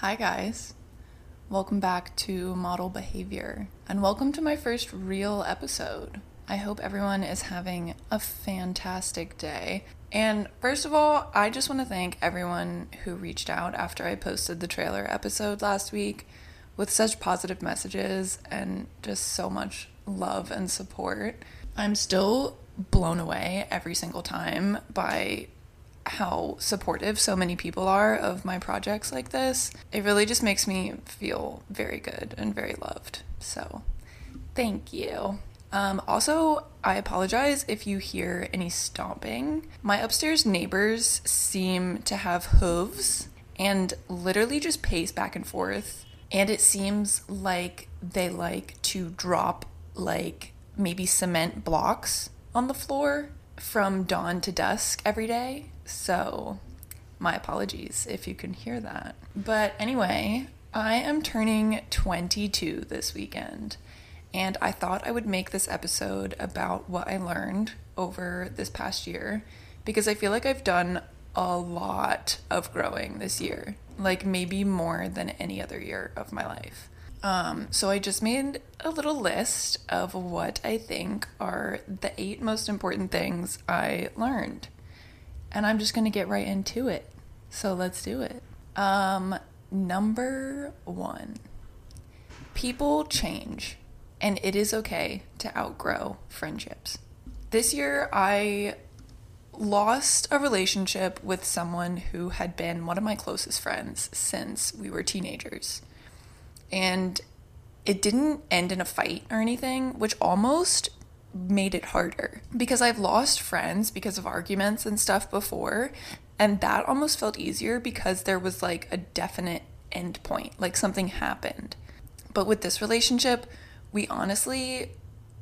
Hi, guys. Welcome back to Model Behavior, and welcome to my first real episode. I hope everyone is having a fantastic day. And first of all, I just want to thank everyone who reached out after I posted the trailer episode last week with such positive messages and just so much love and support. I'm still blown away every single time by how supportive so many people are of my projects like this. It really just makes me feel very good and very loved. So, thank you. Um, also, I apologize if you hear any stomping. My upstairs neighbors seem to have hooves and literally just pace back and forth. And it seems like they like to drop like maybe cement blocks on the floor from dawn to dusk every day. So, my apologies if you can hear that. But anyway, I am turning 22 this weekend, and I thought I would make this episode about what I learned over this past year because I feel like I've done a lot of growing this year, like maybe more than any other year of my life. Um, so I just made a little list of what I think are the eight most important things I learned. And I'm just going to get right into it. So let's do it. Um, number one people change, and it is okay to outgrow friendships. This year, I lost a relationship with someone who had been one of my closest friends since we were teenagers. And it didn't end in a fight or anything, which almost made it harder because I've lost friends because of arguments and stuff before. And that almost felt easier because there was like a definite end point, like something happened. But with this relationship, we honestly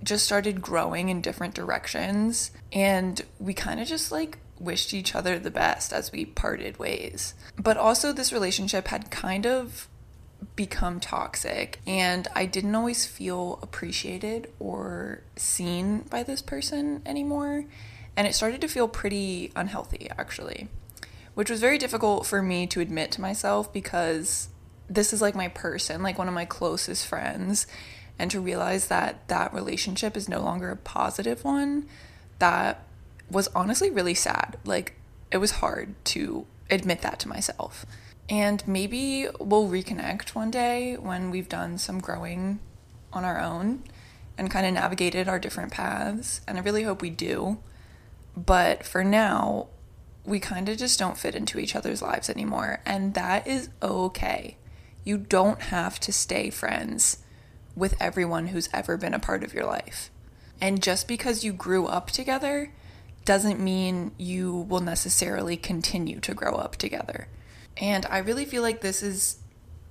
just started growing in different directions and we kind of just like wished each other the best as we parted ways. But also, this relationship had kind of become toxic and I didn't always feel appreciated or seen by this person anymore and it started to feel pretty unhealthy actually which was very difficult for me to admit to myself because this is like my person like one of my closest friends and to realize that that relationship is no longer a positive one that was honestly really sad. Like it was hard to admit that to myself and maybe we'll reconnect one day when we've done some growing on our own and kind of navigated our different paths. And I really hope we do. But for now, we kind of just don't fit into each other's lives anymore. And that is okay. You don't have to stay friends with everyone who's ever been a part of your life. And just because you grew up together doesn't mean you will necessarily continue to grow up together. And I really feel like this is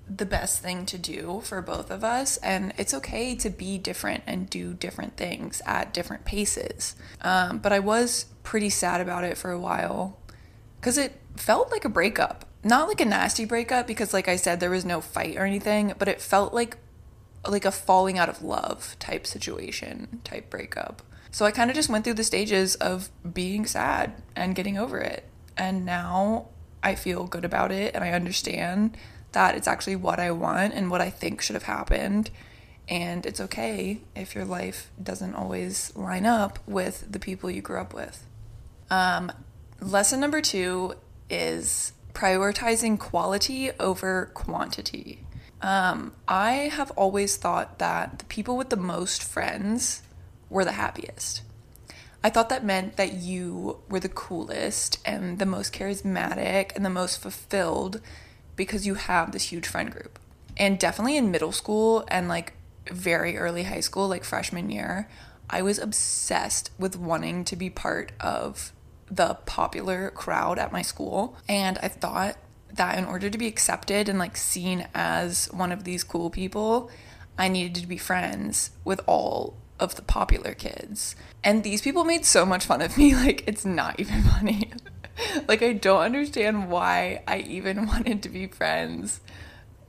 the best thing to do for both of us. And it's okay to be different and do different things at different paces. Um, but I was pretty sad about it for a while because it felt like a breakup. Not like a nasty breakup because, like I said, there was no fight or anything, but it felt like like a falling out of love type situation, type breakup. So I kind of just went through the stages of being sad and getting over it. And now I feel good about it and I understand that it's actually what I want and what I think should have happened. And it's okay if your life doesn't always line up with the people you grew up with. Um, lesson number two is prioritizing quality over quantity. Um, I have always thought that the people with the most friends were the happiest. I thought that meant that you were the coolest and the most charismatic and the most fulfilled because you have this huge friend group. And definitely in middle school and like very early high school, like freshman year, I was obsessed with wanting to be part of the popular crowd at my school. And I thought that in order to be accepted and like seen as one of these cool people, I needed to be friends with all of the popular kids. And these people made so much fun of me, like, it's not even funny. like, I don't understand why I even wanted to be friends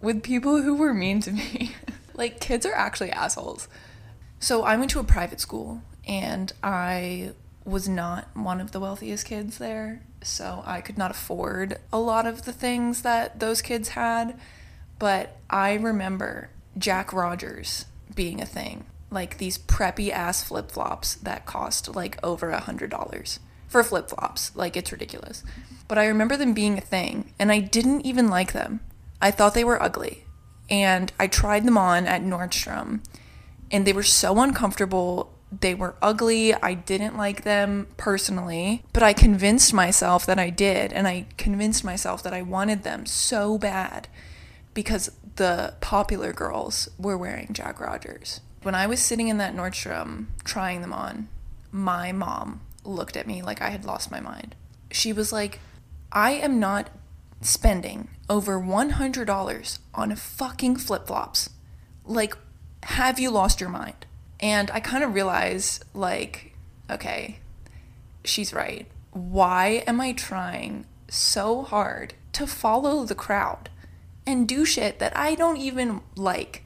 with people who were mean to me. like, kids are actually assholes. So, I went to a private school and I was not one of the wealthiest kids there. So, I could not afford a lot of the things that those kids had. but I remember Jack Rogers being a thing. Like these preppy ass flip flops that cost like over a hundred dollars for flip flops. Like it's ridiculous. But I remember them being a thing and I didn't even like them. I thought they were ugly. And I tried them on at Nordstrom and they were so uncomfortable. They were ugly. I didn't like them personally, but I convinced myself that I did. And I convinced myself that I wanted them so bad because the popular girls were wearing Jack Rogers. When I was sitting in that Nordstrom trying them on, my mom looked at me like I had lost my mind. She was like, I am not spending over $100 on fucking flip flops. Like, have you lost your mind? And I kind of realized, like, okay, she's right. Why am I trying so hard to follow the crowd and do shit that I don't even like?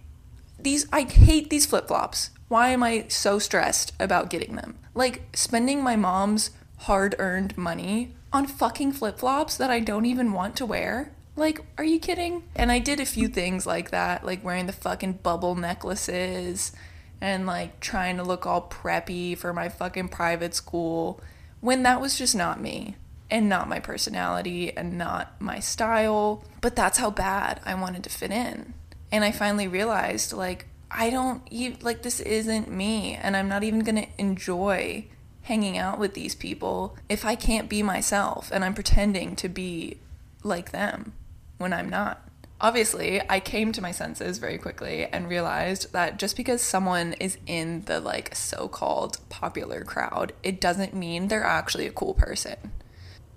These, I hate these flip flops. Why am I so stressed about getting them? Like, spending my mom's hard earned money on fucking flip flops that I don't even want to wear. Like, are you kidding? And I did a few things like that, like wearing the fucking bubble necklaces and like trying to look all preppy for my fucking private school when that was just not me and not my personality and not my style. But that's how bad I wanted to fit in. And I finally realized, like, I don't even, like, this isn't me, and I'm not even gonna enjoy hanging out with these people if I can't be myself and I'm pretending to be like them when I'm not. Obviously, I came to my senses very quickly and realized that just because someone is in the like so called popular crowd, it doesn't mean they're actually a cool person.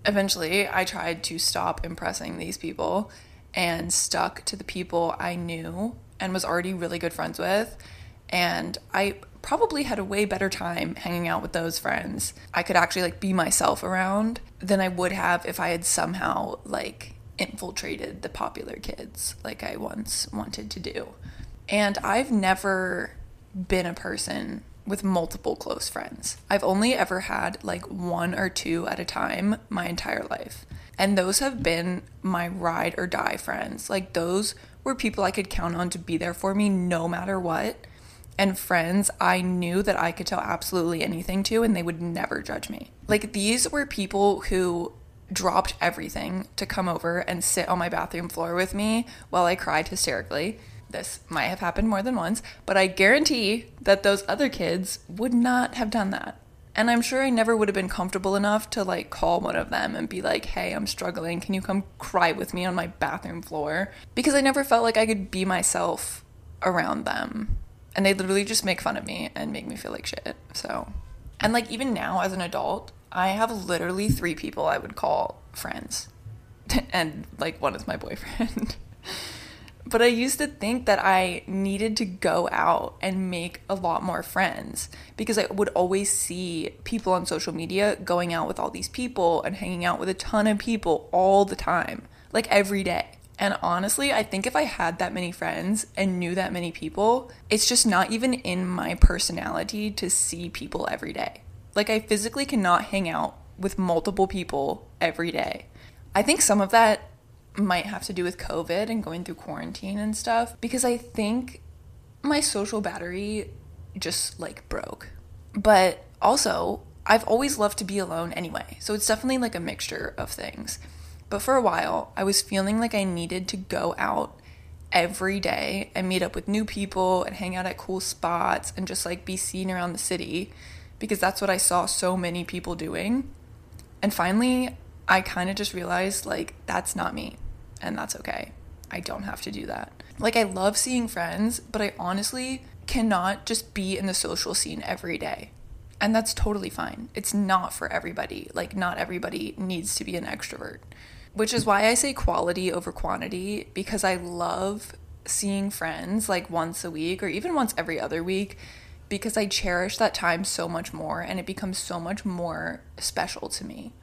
Eventually, I tried to stop impressing these people and stuck to the people I knew and was already really good friends with. And I probably had a way better time hanging out with those friends. I could actually like be myself around than I would have if I had somehow like infiltrated the popular kids like I once wanted to do. And I've never been a person with multiple close friends. I've only ever had like one or two at a time my entire life. And those have been my ride or die friends. Like those were people I could count on to be there for me no matter what and friends I knew that I could tell absolutely anything to and they would never judge me. Like these were people who dropped everything to come over and sit on my bathroom floor with me while I cried hysterically. This might have happened more than once, but I guarantee that those other kids would not have done that. And I'm sure I never would have been comfortable enough to like call one of them and be like, hey, I'm struggling. Can you come cry with me on my bathroom floor? Because I never felt like I could be myself around them and they literally just make fun of me and make me feel like shit. So, and like even now as an adult, I have literally three people I would call friends, and like one is my boyfriend. but I used to think that I needed to go out and make a lot more friends because I would always see people on social media going out with all these people and hanging out with a ton of people all the time, like every day. And honestly, I think if I had that many friends and knew that many people, it's just not even in my personality to see people every day. Like, I physically cannot hang out with multiple people every day. I think some of that might have to do with COVID and going through quarantine and stuff because I think my social battery just like broke. But also, I've always loved to be alone anyway. So it's definitely like a mixture of things. But for a while, I was feeling like I needed to go out every day and meet up with new people and hang out at cool spots and just like be seen around the city because that's what I saw so many people doing. And finally, I kind of just realized like that's not me and that's okay. I don't have to do that. Like, I love seeing friends, but I honestly cannot just be in the social scene every day. And that's totally fine. It's not for everybody. Like, not everybody needs to be an extrovert which is why I say quality over quantity because I love seeing friends like once a week or even once every other week because I cherish that time so much more and it becomes so much more special to me.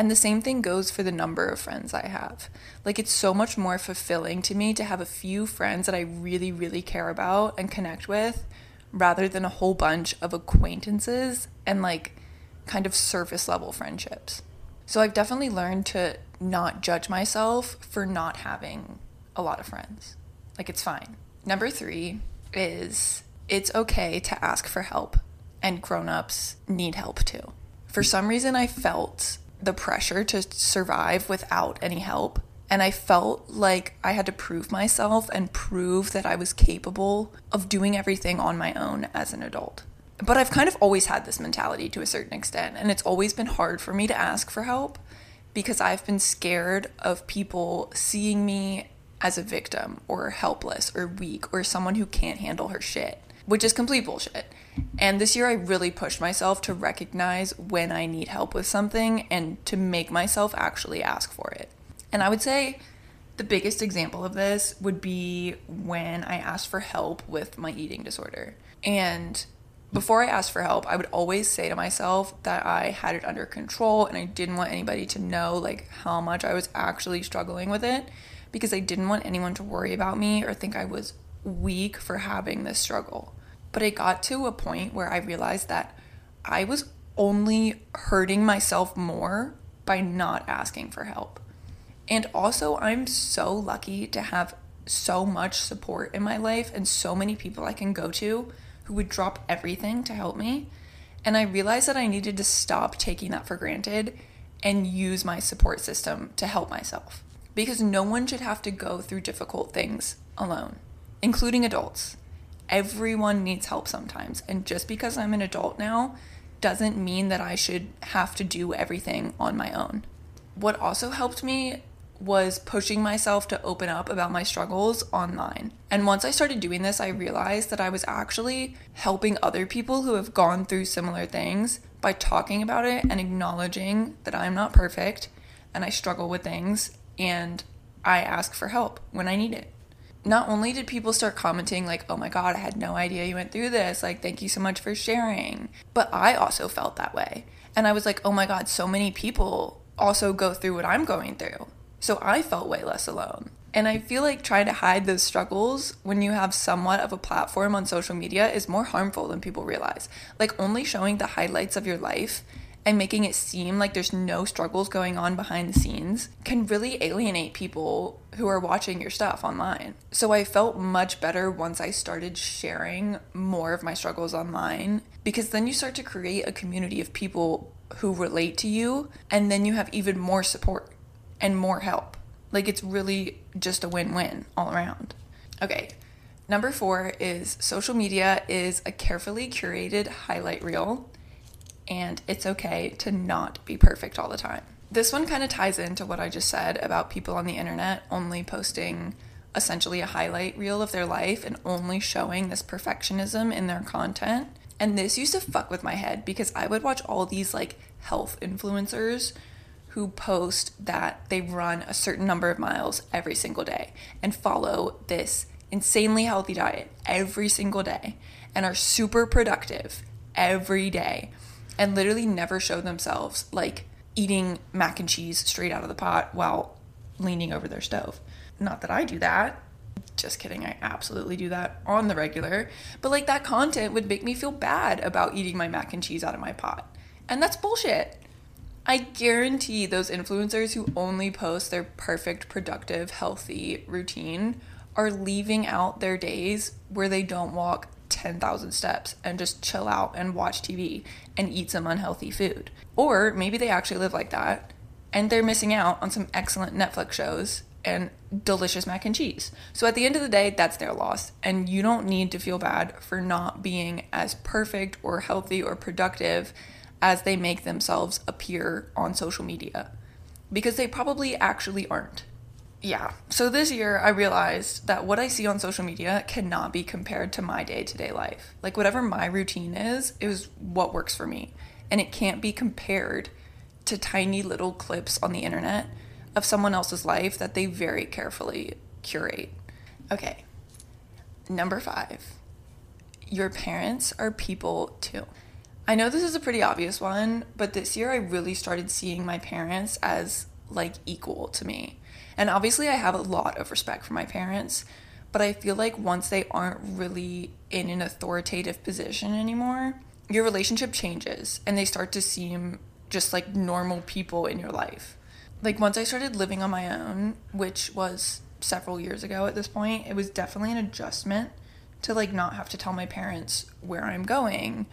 And the same thing goes for the number of friends I have. Like, it's so much more fulfilling to me to have a few friends that I really, really care about and connect with rather than a whole bunch of acquaintances and like kind of surface level friendships. So I've definitely learned to not judge myself for not having a lot of friends. Like, it's fine. Number three is it's okay to ask for help, and grown-ups need help too. For some reason, I felt the pressure to survive without any help. And I felt like I had to prove myself and prove that I was capable of doing everything on my own as an adult. But I've kind of always had this mentality to a certain extent, and it's always been hard for me to ask for help because I've been scared of people seeing me as a victim or helpless or weak or someone who can't handle her shit, which is complete bullshit. And this year I really pushed myself to recognize when I need help with something and to make myself actually ask for it. And I would say the biggest example of this would be when I asked for help with my eating disorder. And before I asked for help, I would always say to myself that I had it under control and I didn't want anybody to know like how much I was actually struggling with it because I didn't want anyone to worry about me or think I was weak for having this struggle. But it got to a point where I realized that I was only hurting myself more by not asking for help. And also, I'm so lucky to have so much support in my life and so many people I can go to who would drop everything to help me. And I realized that I needed to stop taking that for granted and use my support system to help myself. Because no one should have to go through difficult things alone, including adults. Everyone needs help sometimes. And just because I'm an adult now doesn't mean that I should have to do everything on my own. What also helped me was pushing myself to open up about my struggles online. And once I started doing this, I realized that I was actually helping other people who have gone through similar things by talking about it and acknowledging that I'm not perfect and I struggle with things and I ask for help when I need it. Not only did people start commenting, like, oh my God, I had no idea you went through this, like, thank you so much for sharing, but I also felt that way. And I was like, oh my God, so many people also go through what I'm going through. So I felt way less alone. And I feel like trying to hide those struggles when you have somewhat of a platform on social media is more harmful than people realize. Like only showing the highlights of your life and making it seem like there's no struggles going on behind the scenes can really alienate people who are watching your stuff online. So I felt much better once I started sharing more of my struggles online because then you start to create a community of people who relate to you and then you have even more support and more help. Like it's really just a win win all around. Okay, number four is social media is a carefully curated highlight reel, and it's okay to not be perfect all the time. This one kind of ties into what I just said about people on the internet only posting essentially a highlight reel of their life and only showing this perfectionism in their content. And this used to fuck with my head because I would watch all these like health influencers who post that they run a certain number of miles every single day and follow this insanely healthy diet every single day and are super productive every day and literally never show themselves like eating mac and cheese straight out of the pot while leaning over their stove. Not that I do that. Just kidding, I absolutely do that on the regular. But like that content would make me feel bad about eating my mac and cheese out of my pot. And that's bullshit. I guarantee those influencers who only post their perfect, productive, healthy routine are leaving out their days where they don't walk 10,000 steps and just chill out and watch TV and eat some unhealthy food. Or maybe they actually live like that and they're missing out on some excellent Netflix shows and delicious mac and cheese. So at the end of the day, that's their loss. And you don't need to feel bad for not being as perfect or healthy or productive as they make themselves appear on social media because they probably actually aren't. Yeah, so this year I realized that what I see on social media cannot be compared to my day to day life. Like, whatever my routine is, is what works for me. And it can't be compared to tiny little clips on the internet of someone else's life that they very carefully curate. Okay, number five your parents are people too. I know this is a pretty obvious one, but this year I really started seeing my parents as like equal to me. And obviously, I have a lot of respect for my parents, but I feel like once they aren't really in an authoritative position anymore, your relationship changes and they start to seem just like normal people in your life. Like once I started living on my own, which was several years ago at this point, it was definitely an adjustment to like not have to tell my parents where I'm going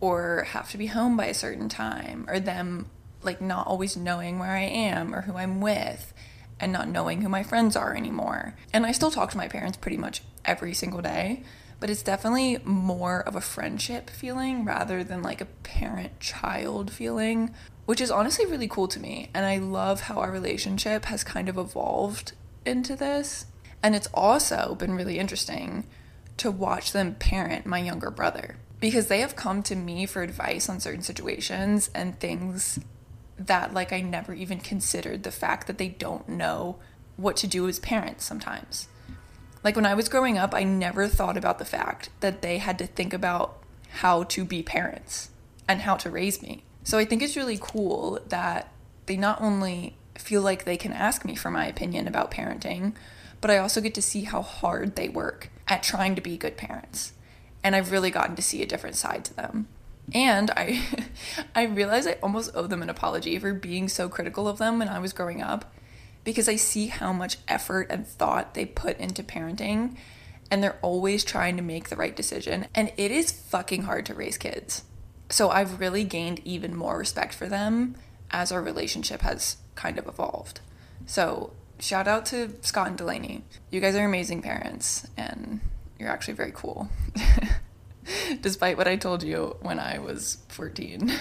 or have to be home by a certain time or them like not always knowing where I am or who I'm with and not knowing who my friends are anymore. And I still talk to my parents pretty much every single day, but it's definitely more of a friendship feeling rather than like a parent child feeling, which is honestly really cool to me. And I love how our relationship has kind of evolved into this. And it's also been really interesting to watch them parent my younger brother because they have come to me for advice on certain situations and things that like I never even considered the fact that they don't know what to do as parents sometimes. Like when I was growing up, I never thought about the fact that they had to think about how to be parents and how to raise me. So I think it's really cool that they not only feel like they can ask me for my opinion about parenting, but I also get to see how hard they work at trying to be good parents. And I've really gotten to see a different side to them. And I I realize I almost owe them an apology for being so critical of them when I was growing up because I see how much effort and thought they put into parenting and they're always trying to make the right decision and it is fucking hard to raise kids. So I've really gained even more respect for them as our relationship has kind of evolved. So shout out to Scott and Delaney. You guys are amazing parents and you're actually very cool. despite what I told you when I was 14.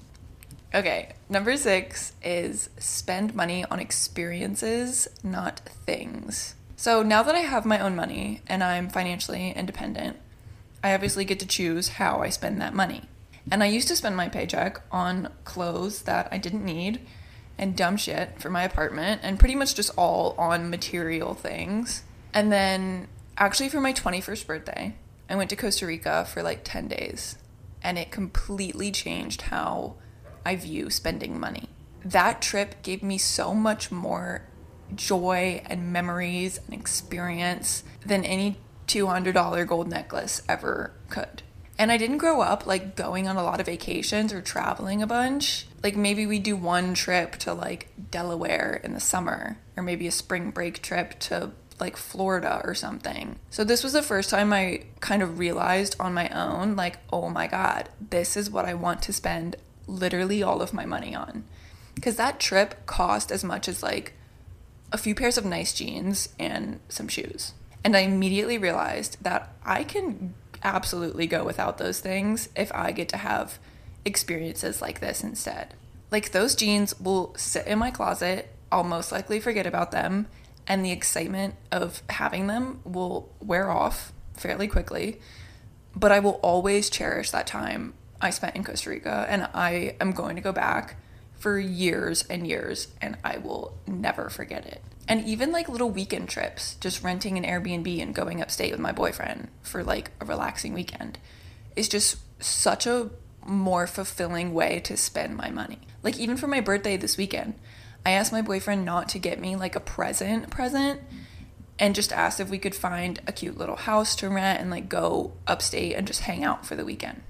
okay, number six is spend money on experiences, not things. So now that I have my own money and I'm financially independent, I obviously get to choose how I spend that money. And I used to spend my paycheck on clothes that I didn't need and dumb shit for my apartment and pretty much just all on material things. And then actually for my 21st birthday, I went to Costa Rica for like 10 days and it completely changed how I view spending money. That trip gave me so much more joy and memories and experience than any $200 gold necklace ever could. And I didn't grow up like going on a lot of vacations or traveling a bunch. Like maybe we do one trip to like Delaware in the summer or maybe a spring break trip to like Florida or something. So this was the first time I kind of realized on my own, like, oh my God, this is what I want to spend literally all of my money on. Because that trip cost as much as like a few pairs of nice jeans and some shoes. And I immediately realized that I can absolutely go without those things if I get to have experiences like this instead. Like those jeans will sit in my closet. I'll most likely forget about them and the excitement of having them will wear off fairly quickly. But I will always cherish that time I spent in Costa Rica, and I am going to go back for years and years, and I will never forget it. And even like little weekend trips, just renting an Airbnb and going upstate with my boyfriend for like a relaxing weekend, is just such a more fulfilling way to spend my money. Like, even for my birthday this weekend, I asked my boyfriend not to get me like a present present and just asked if we could find a cute little house to rent and like go upstate and just hang out for the weekend.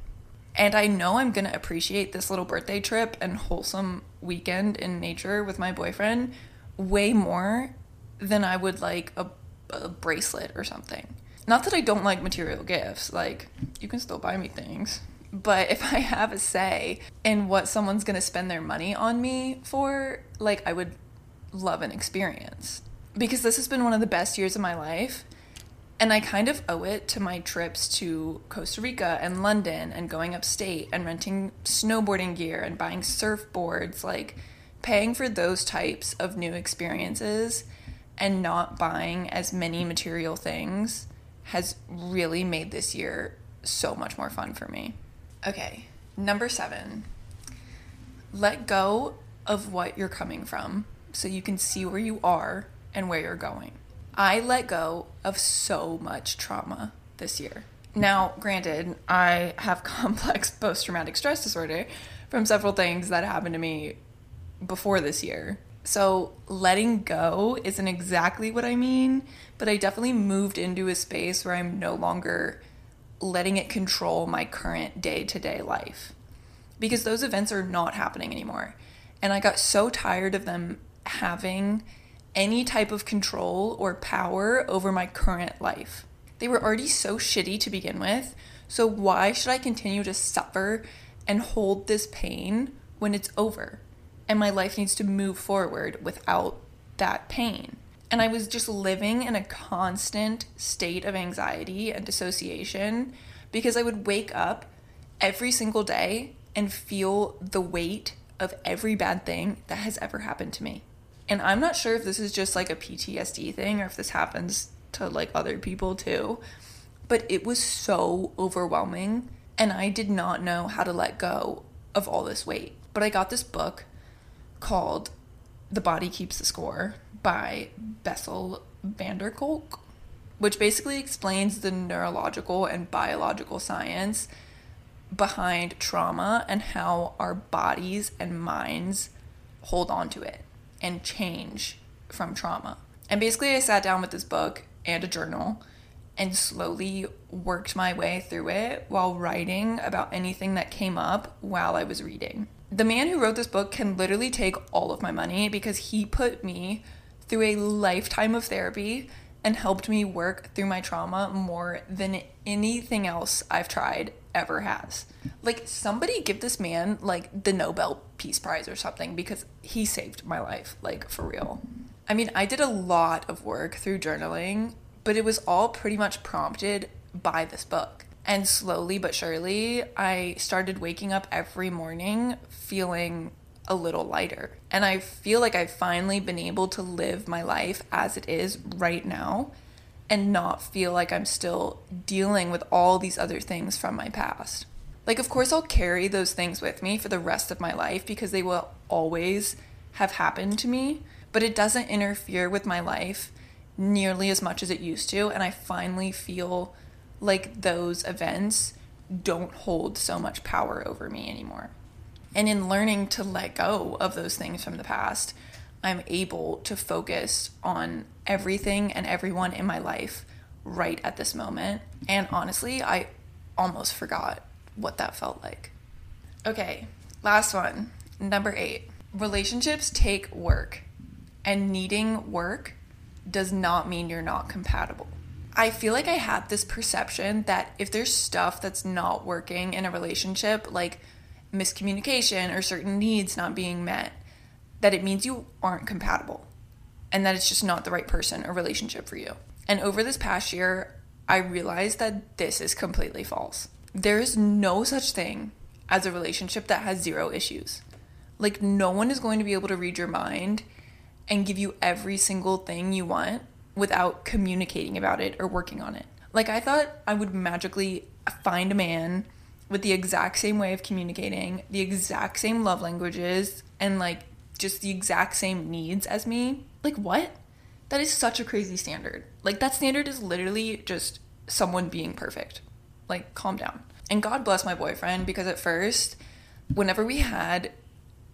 And I know I'm to appreciate this little birthday trip and wholesome weekend in nature with my boyfriend way more than I would like a, a bracelet or something. Not that I don't like material gifts, like, you can still buy me things. But if I have a say in what someone's going to spend their money on me for, like, I would love an experience. Because this has been one of the best years of my life. And I kind of owe it to my trips to Costa Rica and London and going upstate and renting snowboarding gear and buying surfboards, like paying for those types of new experiences and not buying as many material things has really made this year so much more fun for me. Okay, number seven. Let go of what you're coming from so you can see where you are and where you're going. I let go of so much trauma this year. Now, granted, I have complex post traumatic stress disorder from several things that happened to me before this year. So, letting go isn't exactly what I mean, but I definitely moved into a space where I'm no longer letting it control my current day to day life because those events are not happening anymore. And I got so tired of them having any type of control or power over my current life. They were already so shitty to begin with, so why should I continue to suffer and hold this pain when it's over? And my life needs to move forward without that pain. And I was just living in a constant state of anxiety and dissociation because I would wake up every single day and feel the weight of every bad thing that has ever happened to me. And I'm not sure if this is just like a PTSD thing or if this happens to like other people too, but it was so overwhelming and I did not know how to let go of all this weight. But I got this book called The Body Keeps the Score by Bessel van der Kolk, which basically explains the neurological and biological science behind trauma and how our bodies and minds hold on to it and change from trauma. And basically, I sat down with this book and a journal and slowly worked my way through it while writing about anything that came up while I was reading. The man who wrote this book can literally take all of my money because he put me through a lifetime of therapy and helped me work through my trauma more than anything else I've tried ever has. Like somebody give this man like the Nobel Peace Prize or something because he saved my life, like for real. I mean, I did a lot of work through journaling, but it was all pretty much prompted by this book. And slowly but surely, I started waking up every morning feeling a little lighter. And I feel like I've finally been able to live my life as it is right now and not feel like I'm still dealing with all these other things from my past. Like, of course, I'll carry those things with me for the rest of my life because they will always have happened to me, but it doesn't interfere with my life nearly as much as it used to. And I finally feel like those events don't hold so much power over me anymore. And in learning to let go of those things from the past, I'm able to focus on everything and everyone in my life right at this moment. And honestly, I almost forgot what that felt like. Okay, last one. Number eight relationships take work, and needing work does not mean you're not compatible. I feel like I had this perception that if there's stuff that's not working in a relationship, like miscommunication or certain needs not being met, that it means you aren't compatible and that it's just not the right person or relationship for you. And over this past year, I realized that this is completely false. There is no such thing as a relationship that has zero issues. Like, no one is going to be able to read your mind and give you every single thing you want without communicating about it or working on it. Like, I thought I would magically find a man with the exact same way of communicating, the exact same love languages, and like just the exact same needs as me. Like, what? That is such a crazy standard. Like, that standard is literally just someone being perfect. Like, calm down. And God bless my boyfriend because at first, whenever we had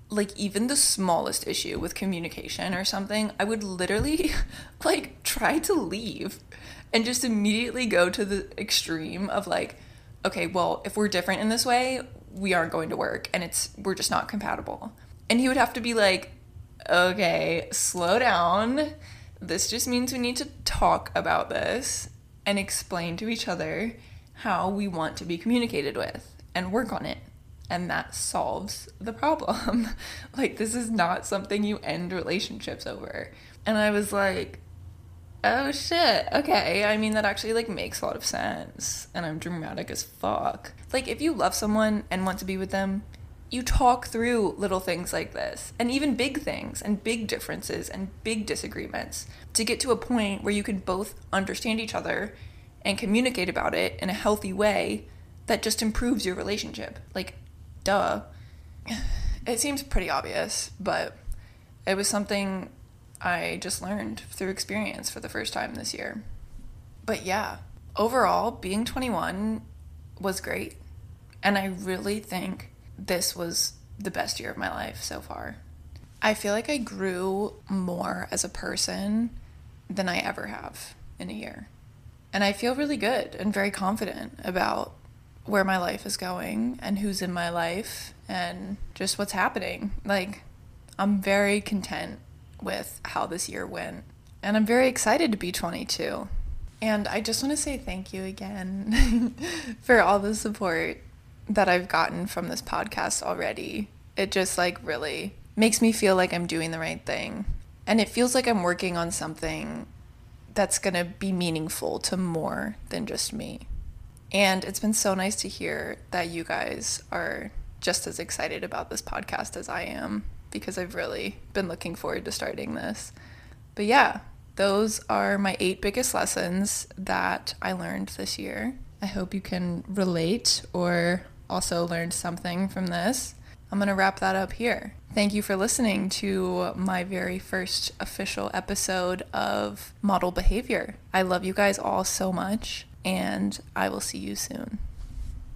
like even the smallest issue with communication or something, I would literally like try to leave and just immediately go to the extreme of like, okay, well, if we're different in this way, we aren't going to work and it's we're just not compatible. And he would have to be like, okay, slow down. This just means we need to talk about this and explain to each other how we want to be communicated with and work on it. And that solves the problem. like, this is not something you end relationships over. And I was like, oh shit, okay. I mean, that actually like makes a lot of sense. And I'm dramatic as fuck. Like, if you love someone and want to be with them, you talk through little things like this and even big things and big differences and big disagreements to get to a point where you can both understand each other and communicate about it in a healthy way that just improves your relationship. Like, duh. It seems pretty obvious, but it was something I just learned through experience for the first time this year. But yeah, overall, being 21 was great. And I really think this was the best year of my life so far. I feel like I grew more as a person than I ever have in a year. And I feel really good and very confident about where my life is going and who's in my life and just what's happening. Like, I'm very content with how this year went. And I'm very excited to be 22. And I just want to say thank you again for all the support that I've gotten from this podcast already. It just like really makes me feel like I'm doing the right thing. And it feels like I'm working on something that's going to be meaningful to more than just me. And it's been so nice to hear that you guys are just as excited about this podcast as I am because I've really been looking forward to starting this. But yeah, those are my eight biggest lessons that I learned this year. I hope you can relate or also learn something from this. I'm going to wrap that up here. Thank you for listening to my very first official episode of Model Behavior. I love you guys all so much, and I will see you soon.